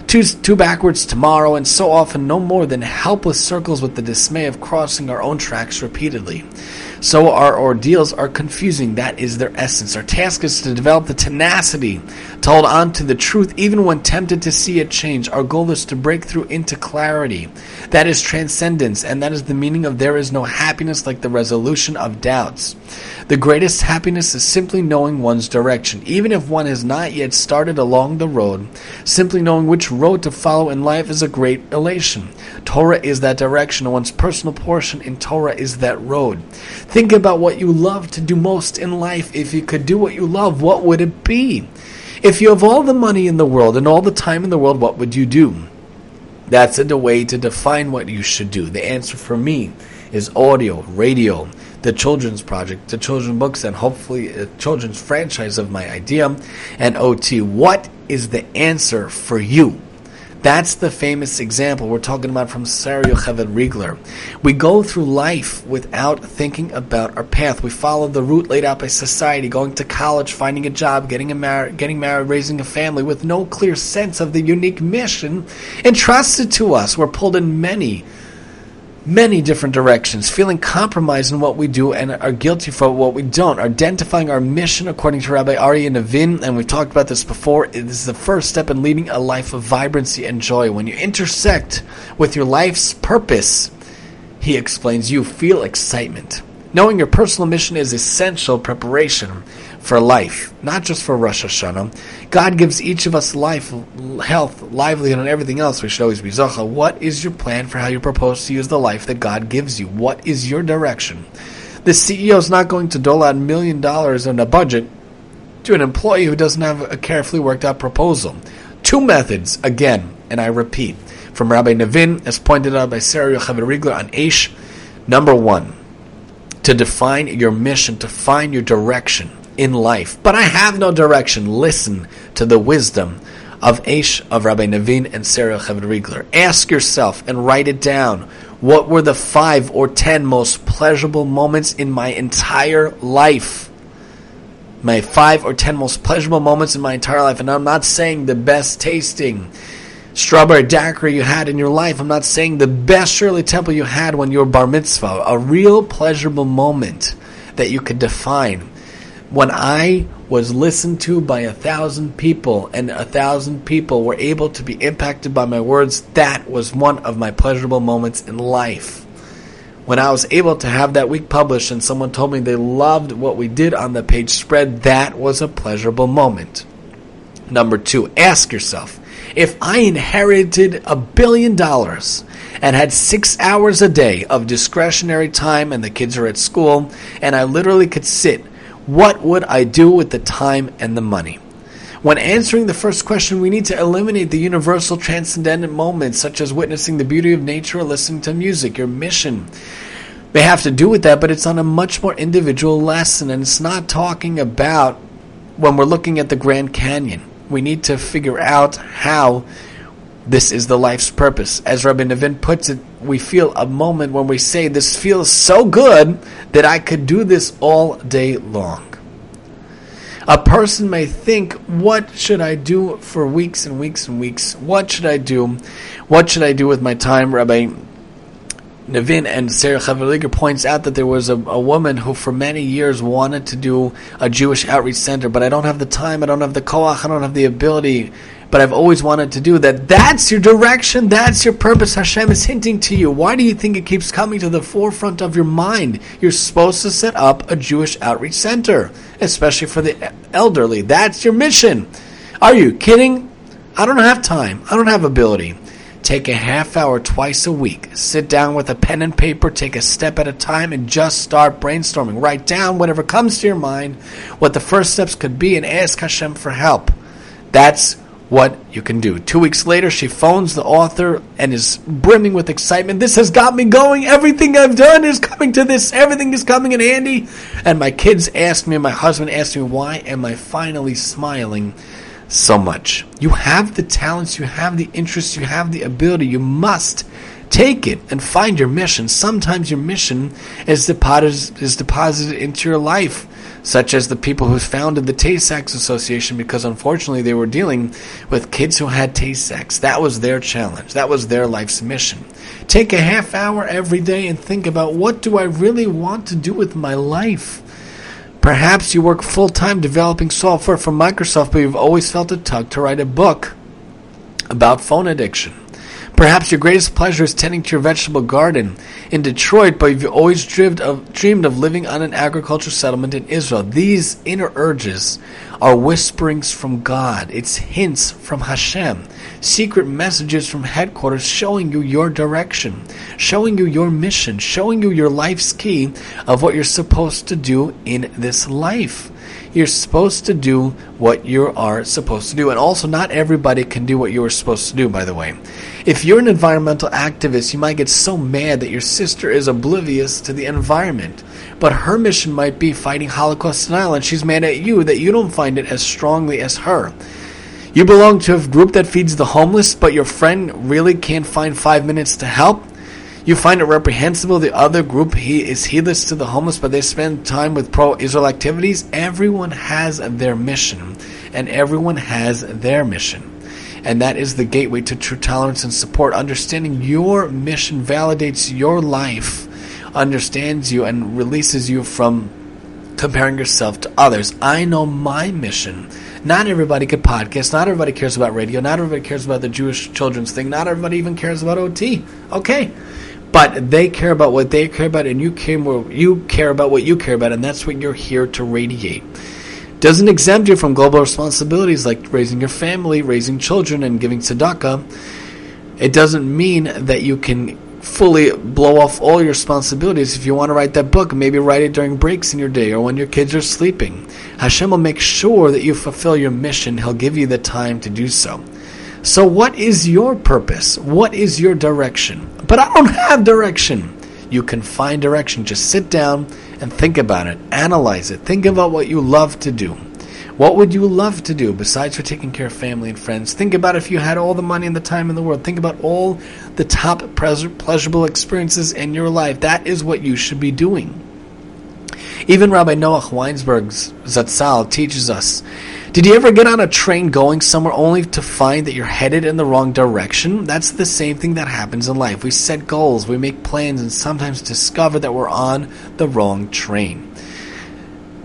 two, two backwards tomorrow, and so often no more than helpless circles with the dismay of crossing our own tracks repeatedly. So our ordeals are confusing. That is their essence. Our task is to develop the tenacity to hold on to the truth even when tempted to see it change. Our goal is to break through into clarity. That is transcendence, and that is the meaning of there is no happiness like the resolution of doubts. The greatest happiness is simply knowing one's direction. Even if one has not yet started along the road, simply knowing which road to follow in life is a great elation. Torah is that direction, one's personal portion in Torah is that road. Think about what you love to do most in life. If you could do what you love, what would it be? If you have all the money in the world and all the time in the world, what would you do? That's a way to define what you should do. The answer for me is audio, radio, the children's project, the children's books, and hopefully a children's franchise of my idea, and OT. What is the answer for you? That's the famous example we're talking about from Sara Yoheved Rigler. We go through life without thinking about our path. We follow the route laid out by society, going to college, finding a job, getting, a mar- getting married, raising a family, with no clear sense of the unique mission entrusted to us. We're pulled in many many different directions, feeling compromised in what we do and are guilty for what we don't. Identifying our mission according to Rabbi Aryeh Nivin, and we've talked about this before, it is the first step in leading a life of vibrancy and joy. When you intersect with your life's purpose, he explains, you feel excitement. Knowing your personal mission is essential preparation for life, not just for Rosh Hashanah. God gives each of us life, health, livelihood, and everything else. We should always be Zocha. What is your plan for how you propose to use the life that God gives you? What is your direction? The CEO is not going to dole out a million dollars in a budget to an employee who doesn't have a carefully worked out proposal. Two methods, again, and I repeat, from Rabbi Nivin, as pointed out by Sara Rigler on Aish. Number one, to define your mission, to find your direction in life. But I have no direction. Listen to the wisdom of Aish, of Rabbi Nivin, and Sara Yoheved Rigler. Ask yourself and write it down. What were the five or ten most pleasurable moments in my entire life? My five or ten most pleasurable moments in my entire life. And I'm not saying the best tasting strawberry daiquiri you had in your life. I'm not saying the best Shirley Temple you had when you were bar mitzvah. A real pleasurable moment that you could define when I was listened to by a thousand people and a thousand people were able to be impacted by my words, that was one of my pleasurable moments in life. When I was able to have that week published and someone told me they loved what we did on the page spread, that was a pleasurable moment. Number two, ask yourself if I inherited a billion dollars and had six hours a day of discretionary time and the kids are at school, and I literally could sit what would I do with the time and the money? When answering the first question, we need to eliminate the universal transcendent moments, such as witnessing the beauty of nature or listening to music. Your mission may have to do with that, but it's on a much more individual lesson, and it's not talking about when we're looking at the Grand Canyon. We need to figure out how this is the life's purpose. As Rabbi Nivin puts it, we feel a moment when we say, This feels so good that I could do this all day long. A person may think, What should I do for weeks and weeks and weeks? What should I do? What should I do with my time? Rabbi Nivin and Sara Yoheved Rigler points out that there was a, a, woman who for many years wanted to do a Jewish outreach center, but I don't have the time, I don't have the koach, I don't have the ability but I've always wanted to do that. That's your direction. That's your purpose. Hashem is hinting to you. Why do you think it keeps coming to the forefront of your mind? You're supposed to set up a Jewish outreach center, especially for the elderly. That's your mission. Are you kidding? I don't have time. I don't have ability. Take a half hour twice a week. Sit down with a pen and paper, take a step at a time, and just start brainstorming. Write down whatever comes to your mind, what the first steps could be, and ask Hashem for help. That's what you can do. Two weeks later, she phones the author and is brimming with excitement. This has got me going. Everything I've done is coming to this. Everything is coming in handy. And my kids asked me, and my husband asked me, why am I finally smiling so much? You have the talents, you have the interests, you have the ability. You must take it and find your mission. Sometimes your mission is deposited, is deposited into your life such as the people who founded the Tay-Sachs Association because unfortunately they were dealing with kids who had Tay-Sachs. That was their challenge. That was their life's mission. Take a half hour every day and think about what do I really want to do with my life? Perhaps you work full time developing software for Microsoft, but you've always felt a tug to write a book about phone addiction. Perhaps your greatest pleasure is tending to your vegetable garden in Detroit, but you've always dreamed of, dreamed of living on an agricultural settlement in Israel. These inner urges are whisperings from God. It's hints from Hashem. Secret messages from headquarters showing you your direction, showing you your mission, showing you your life's key of what you're supposed to do in this life. You're supposed to do what you are supposed to do. And also, not everybody can do what you are supposed to do, by the way. If you're an environmental activist, you might get so mad that your sister is oblivious to the environment. But her mission might be fighting Holocaust denial, and she's mad at you that you don't find it as strongly as her. You belong to a group that feeds the homeless, but your friend really can't find five minutes to help. You find it reprehensible the other group he is heedless to the homeless, but they spend time with pro-Israel activities. Everyone has their mission, and everyone has their mission. And that is the gateway to true tolerance and support. Understanding your mission validates your life, understands you, and releases you from comparing yourself to others. I know my mission. Not everybody could podcast. Not everybody cares about radio. Not everybody cares about the Jewish children's thing. Not everybody even cares about OT. Okay. But they care about what they care about, and you care you care about what you care about, and that's what you're here to radiate. Doesn't exempt you from global responsibilities like raising your family, raising children, and giving tzedakah. It doesn't mean that you can fully blow off all your responsibilities. If you want to write that book, maybe write it during breaks in your day or when your kids are sleeping. Hashem will make sure that you fulfill your mission. He'll give you the time to do so. So, what is your purpose? What is your direction? But I don't have direction. You can find direction. Just sit down and think about it. Analyze it. Think about what you love to do. What would you love to do besides for taking care of family and friends? Think about if you had all the money and the time in the world. Think about all the top pleasurable experiences in your life. That is what you should be doing. Even Rabbi Noach Weinberg's Zatzal teaches us did you ever get on a train going somewhere only to find that you're headed in the wrong direction? That's the same thing that happens in life. We set goals, we make plans, and sometimes discover that we're on the wrong train.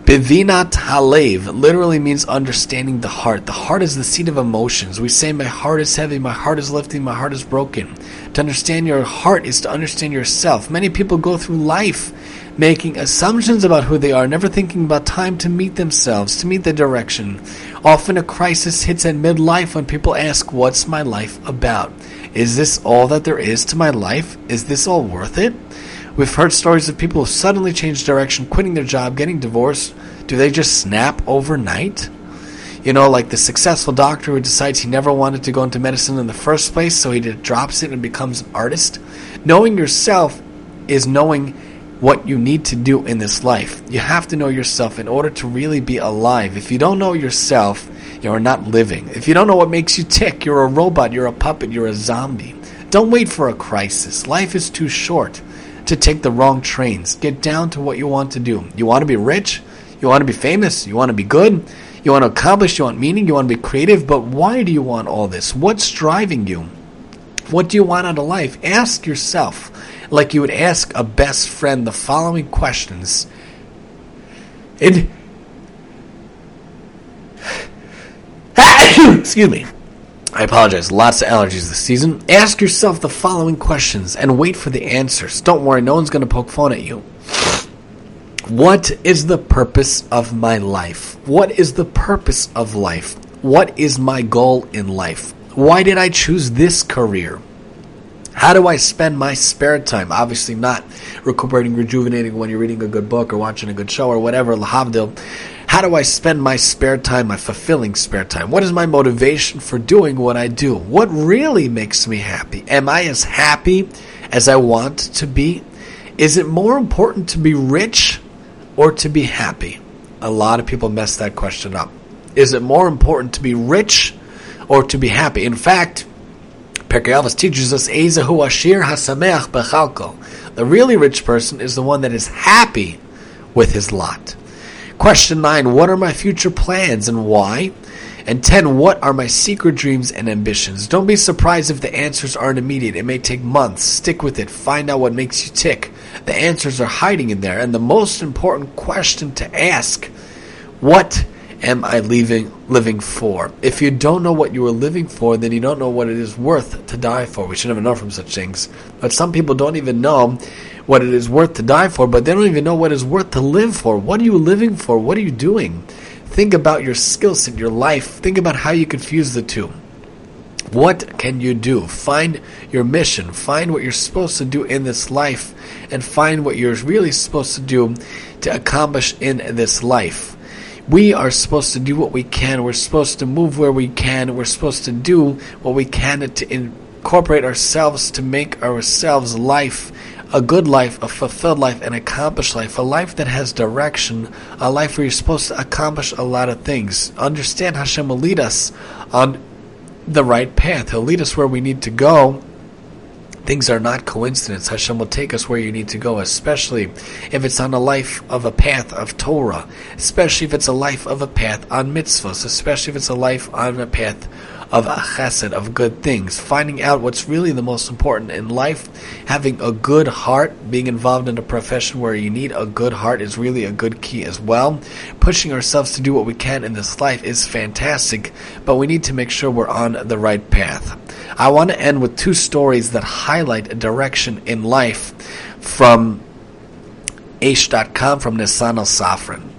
Bivinat Halev literally means understanding the heart. The heart is the seat of emotions. We say, My heart is heavy, my heart is lifting, my heart is broken. To understand your heart is to understand yourself. Many people go through life making assumptions about who they are, never thinking about time to meet themselves, to meet the direction. Often a crisis hits at midlife when people ask, What's my life about? Is this all that there is to my life? Is this all worth it? We've heard stories of people who suddenly change direction, quitting their job, getting divorced. Do they just snap overnight? You know, like the successful doctor who decides he never wanted to go into medicine in the first place, so he drops it and becomes an artist. Knowing yourself is knowing what you need to do in this life. You have to know yourself in order to really be alive. If you don't know yourself, you're not living. If you don't know what makes you tick, you're a robot, you're a puppet, you're a zombie. Don't wait for a crisis. Life is too short to take the wrong trains. Get down to what you want to do. You want to be rich? You want to be famous? You want to be good? You want to accomplish? You want meaning? You want to be creative? But why do you want all this? What's driving you? What do you want out of life? Ask yourself like you would ask a best friend the following questions. It. Excuse me. I apologize. Lots of allergies this season. Ask yourself the following questions and wait for the answers. Don't worry, no one's going to poke fun at you. What is the purpose of my life? What is the purpose of life? What is my goal in life? Why did I choose this career? How do I spend my spare time? Obviously, not recuperating, rejuvenating when you're reading a good book or watching a good show or whatever, lahavdil. How do I spend my spare time, my fulfilling spare time? What is my motivation for doing what I do? What really makes me happy? Am I as happy as I want to be? Is it more important to be rich or to be happy? A lot of people mess that question up. Is it more important to be rich or to be happy? In fact, Pirkei Avos teaches us Ezahu Ashir Hasameach Bechalko. The really rich person is the one that is happy with his lot. Question 9 What are my future plans and why? And 10 What are my secret dreams and ambitions? Don't be surprised if the answers aren't immediate. It may take months. Stick with it. Find out what makes you tick. The answers are hiding in there. And the most important question to ask What am I leaving, living for? If you don't know what you are living for, then you don't know what it is worth to die for. We should never know from such things. But some people don't even know what it is worth to die for, but they don't even know what is worth to live for. What are you living for? What are you doing? Think about your skill set, your life. Think about how you could fuse the two. What can you do? Find your mission. Find what you're supposed to do in this life and find what you're really supposed to do to accomplish in this life. We are supposed to do what we can. We're supposed to move where we can. We're supposed to do what we can to incorporate ourselves to make ourselves life a good life, a fulfilled life, an accomplished life, a life that has direction, a life where you're supposed to accomplish a lot of things. Understand Hashem will lead us on the right path. He'll lead us where we need to go Things are not coincidence. Hashem will take us where you need to go, especially if it's on a life of a path of Torah, especially if it's a life of a path on mitzvahs, especially if it's a life on a path of chesed, of good things. Finding out what's really the most important in life, having a good heart, being involved in a profession where you need a good heart is really a good key as well. Pushing ourselves to do what we can in this life is fantastic, but we need to make sure we're on the right path. I want to end with two stories that highlight a direction in life from Aish.com from Nesanel Safran.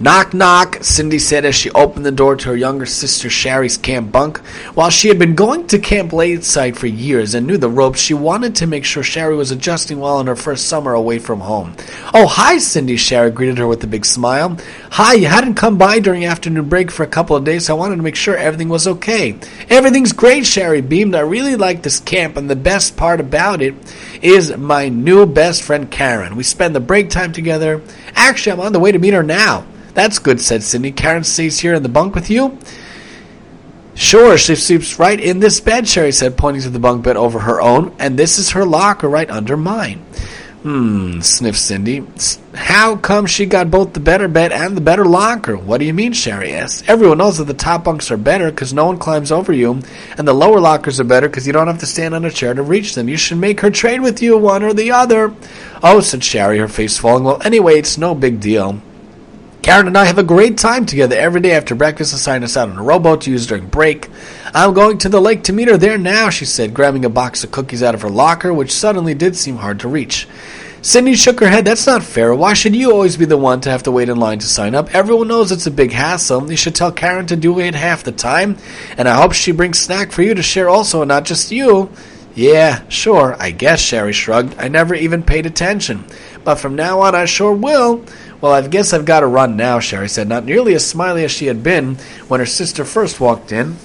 Knock, knock, Cindy said as she opened the door to her younger sister Sherry's camp bunk. While she had been going to Camp Lakeside for years and knew the ropes, she wanted to make sure Sherry was adjusting well in her first summer away from home. Oh, hi, Cindy, Sherry greeted her with a big smile. Hi, you hadn't come by during afternoon break for a couple of days, so I wanted to make sure everything was okay. Everything's great, Sherry beamed. I really like this camp, and the best part about it is my new best friend Karen. We spend the break time together. Actually, I'm on the way to meet her now. That's good, said Cindy. Karen stays here in the bunk with you? Sure, she sleeps right in this bed, Sherry said, pointing to the bunk bed over her own, and this is her locker right under mine. Hmm, sniffed Cindy. How come she got both the better bed and the better locker? What do you mean, Sherry asked. Everyone knows that the top bunks are better because no one climbs over you, and the lower lockers are better because you don't have to stand on a chair to reach them. You should make her trade with you, one or the other. Oh, said Sherry, her face falling. Well, anyway, it's no big deal. Karen and I have a great time together every day after breakfast and sign us out on a rowboat to use during break. I'm going to the lake to meet her there now, she said, grabbing a box of cookies out of her locker, which suddenly did seem hard to reach. Cindy shook her head. That's not fair. Why should you always be the one to have to wait in line to sign up? Everyone knows it's a big hassle. You should tell Karen to do it half the time. And I hope she brings snack for you to share also, and not just you. Yeah, sure, I guess, Sherry shrugged. I never even paid attention. But from now on, I sure will. Well, I guess I've got to run now, Sherry said, not nearly as smiley as she had been when her sister first walked in.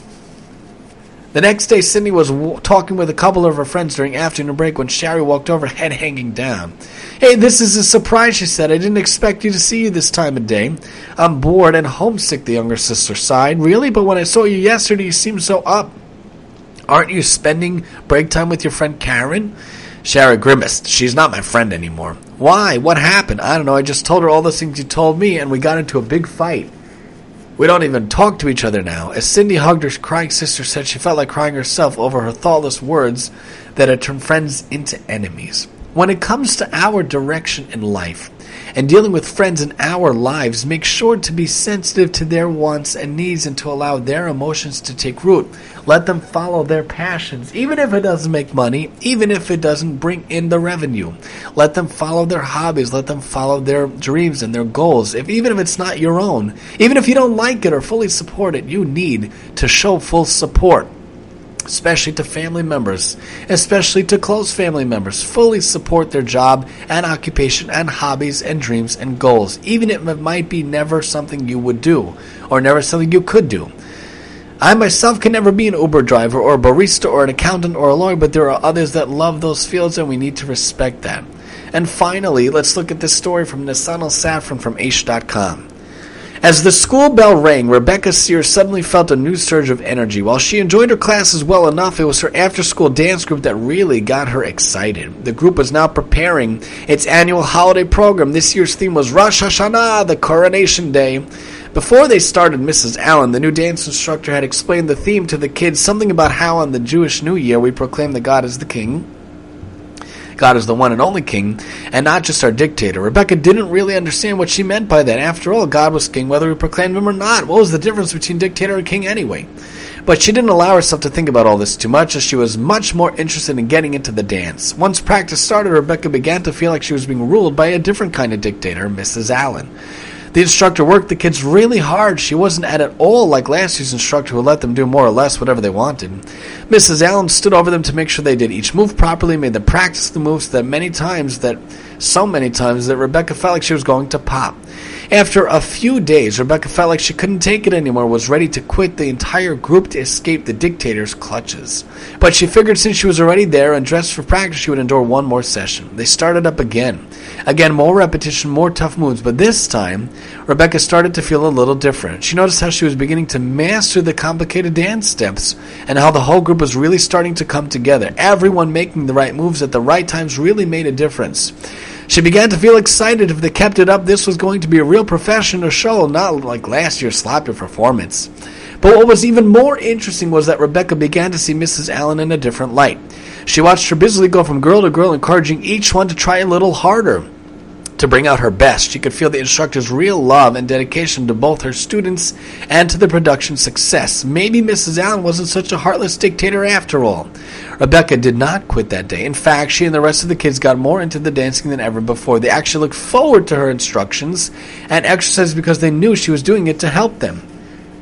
The next day, Cindy was w- talking with a couple of her friends during afternoon break when Sherry walked over, head hanging down. Hey, this is a surprise, she said. I didn't expect you to see you this time of day. I'm bored and homesick, the younger sister sighed. Really? But when I saw you yesterday, you seemed so up. Aren't you spending break time with your friend Karen? Sherry grimaced. She's not my friend anymore. Why? What happened? I don't know. I just told her all the things you told me, and we got into a big fight. We don't even talk to each other now. As Cindy hugged her crying sister said she felt like crying herself over her thoughtless words that had turned friends into enemies. When it comes to our direction in life, and dealing with friends in our lives, make sure to be sensitive to their wants and needs and to allow their emotions to take root. Let them follow their passions, even if it doesn't make money, even if it doesn't bring in the revenue. Let them follow their hobbies, let them follow their dreams and their goals, if even if it's not your own. Even if you don't like it or fully support it, you need to show full support. Especially to family members, especially to close family members. Fully support their job and occupation and hobbies and dreams and goals, even if it might be never something you would do or never something you could do. I myself can never be an Uber driver or a barista or an accountant or a lawyer, but there are others that love those fields and we need to respect that. And finally, let's look at this story from Nesanel Safran from Aish.com. As the school bell rang, Rebecca Sears suddenly felt a new surge of energy. While she enjoyed her classes well enough, it was her after school dance group that really got her excited. The group was now preparing its annual holiday program. This year's theme was Rosh Hashanah, the coronation day. Before they started, Mrs. Allen, the new dance instructor, had explained the theme to the kids something about how on the Jewish New Year we proclaim that God is the King. God is the one and only king, and not just our dictator. Rebecca didn't really understand what she meant by that. After all, God was king whether we proclaimed him or not. What was the difference between dictator and king anyway? But she didn't allow herself to think about all this too much, as she was much more interested in getting into the dance. Once practice started, Rebecca began to feel like she was being ruled by a different kind of dictator, Mrs. Allen. The instructor worked the kids really hard. She wasn't at all like last year's instructor who let them do more or less whatever they wanted. Mrs. Allen stood over them to make sure they did each move properly, made them practice the moves that many times that so many times that Rebecca felt like she was going to pop. After a few days, Rebecca felt like she couldn't take it anymore, was ready to quit the entire group to escape the dictator's clutches. But she figured since she was already there and dressed for practice, she would endure one more session. They started up again. Again, more repetition, more tough moves, but this time, Rebecca started to feel a little different. She noticed how she was beginning to master the complicated dance steps and how the whole group was really starting to come together. Everyone making the right moves at the right times really made a difference. She began to feel excited if they kept it up, this was going to be a real professional show, not like last year's sloppy performance. But what was even more interesting was that Rebecca began to see Mrs. Allen in a different light. She watched her busily go from girl to girl, encouraging each one to try a little harder to bring out her best. She could feel the instructor's real love and dedication to both her students and to the production's success. Maybe Mrs. Allen wasn't such a heartless dictator after all. Rebecca did not quit that day. In fact, she and the rest of the kids got more into the dancing than ever before. They actually looked forward to her instructions and exercised because they knew she was doing it to help them.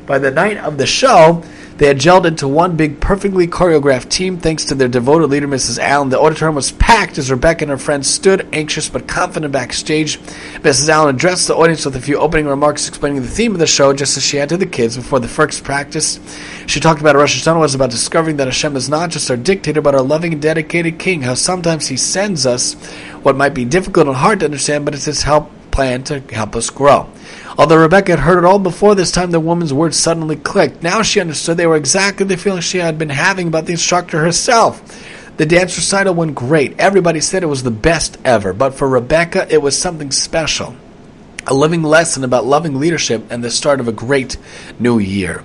By the night of the show, they had gelled into one big, perfectly choreographed team thanks to their devoted leader, Mrs. Allen. The auditorium was packed as Rebecca and her friends stood, anxious but confident backstage. Mrs. Allen addressed the audience with a few opening remarks explaining the theme of the show, just as she had to the kids before the first practice. She talked about Rosh Hashanah was about discovering that Hashem is not just our dictator, but our loving and dedicated King. How sometimes He sends us what might be difficult and hard to understand, but it's His help plan to help us grow. Although Rebecca had heard it all before, this time the woman's words suddenly clicked. Now she understood they were exactly the feelings she had been having about the instructor herself. The dance recital went great. Everybody said it was the best ever, but for Rebecca, it was something special. A living lesson about loving leadership and the start of a great new year.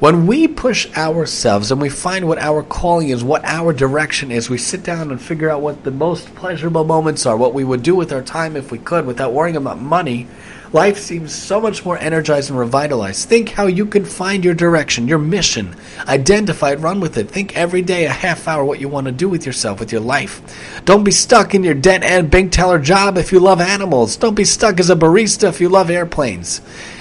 When we push ourselves and we find what our calling is, what our direction is, we sit down and figure out what the most pleasurable moments are, what we would do with our time if we could without worrying about money life seems so much more energized and revitalized. Think how you can find your direction, your mission, identify it, run with it. Think every day, a half hour, what you want to do with yourself, with your life. Don't be stuck in your dead end bank teller job if you love animals. Don't be stuck as a barista if you love airplanes.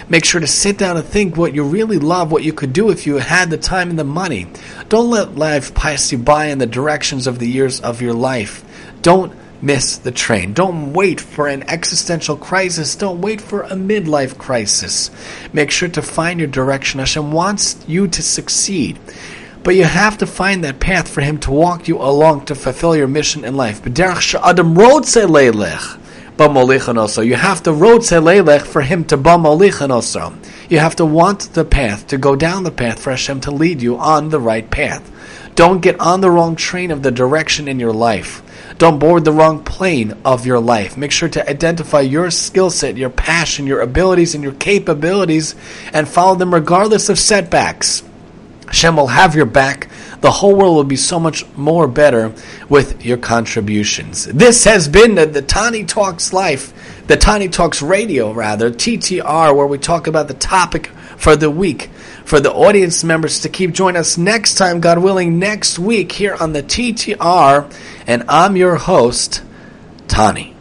Make sure to sit down and think what you really love, what you could do if you had the time and the money. Don't let life pass you by in the directions of the years of your life. Don't miss the train. Don't wait for an existential crisis. Don't wait for a midlife crisis. Make sure to find your direction. Hashem wants you to succeed. But you have to find that path for Him to walk you along to fulfill your mission in life. You have to road for Him to bam You have to want the path, to go down the path for Hashem to lead you on the right path. Don't get on the wrong train of the direction in your life. Don't board the wrong plane of your life. Make sure to identify your skill set, your passion, your abilities, and your capabilities and follow them regardless of setbacks. Hashem will have your back. The whole world will be so much more better with your contributions. This has been the, the Tani Talks Life, the Tani Talks Radio, rather, TTR, where we talk about the topic for the week for the audience members to keep joining us next time, God willing, next week here on the TTR. And I'm your host, Tani.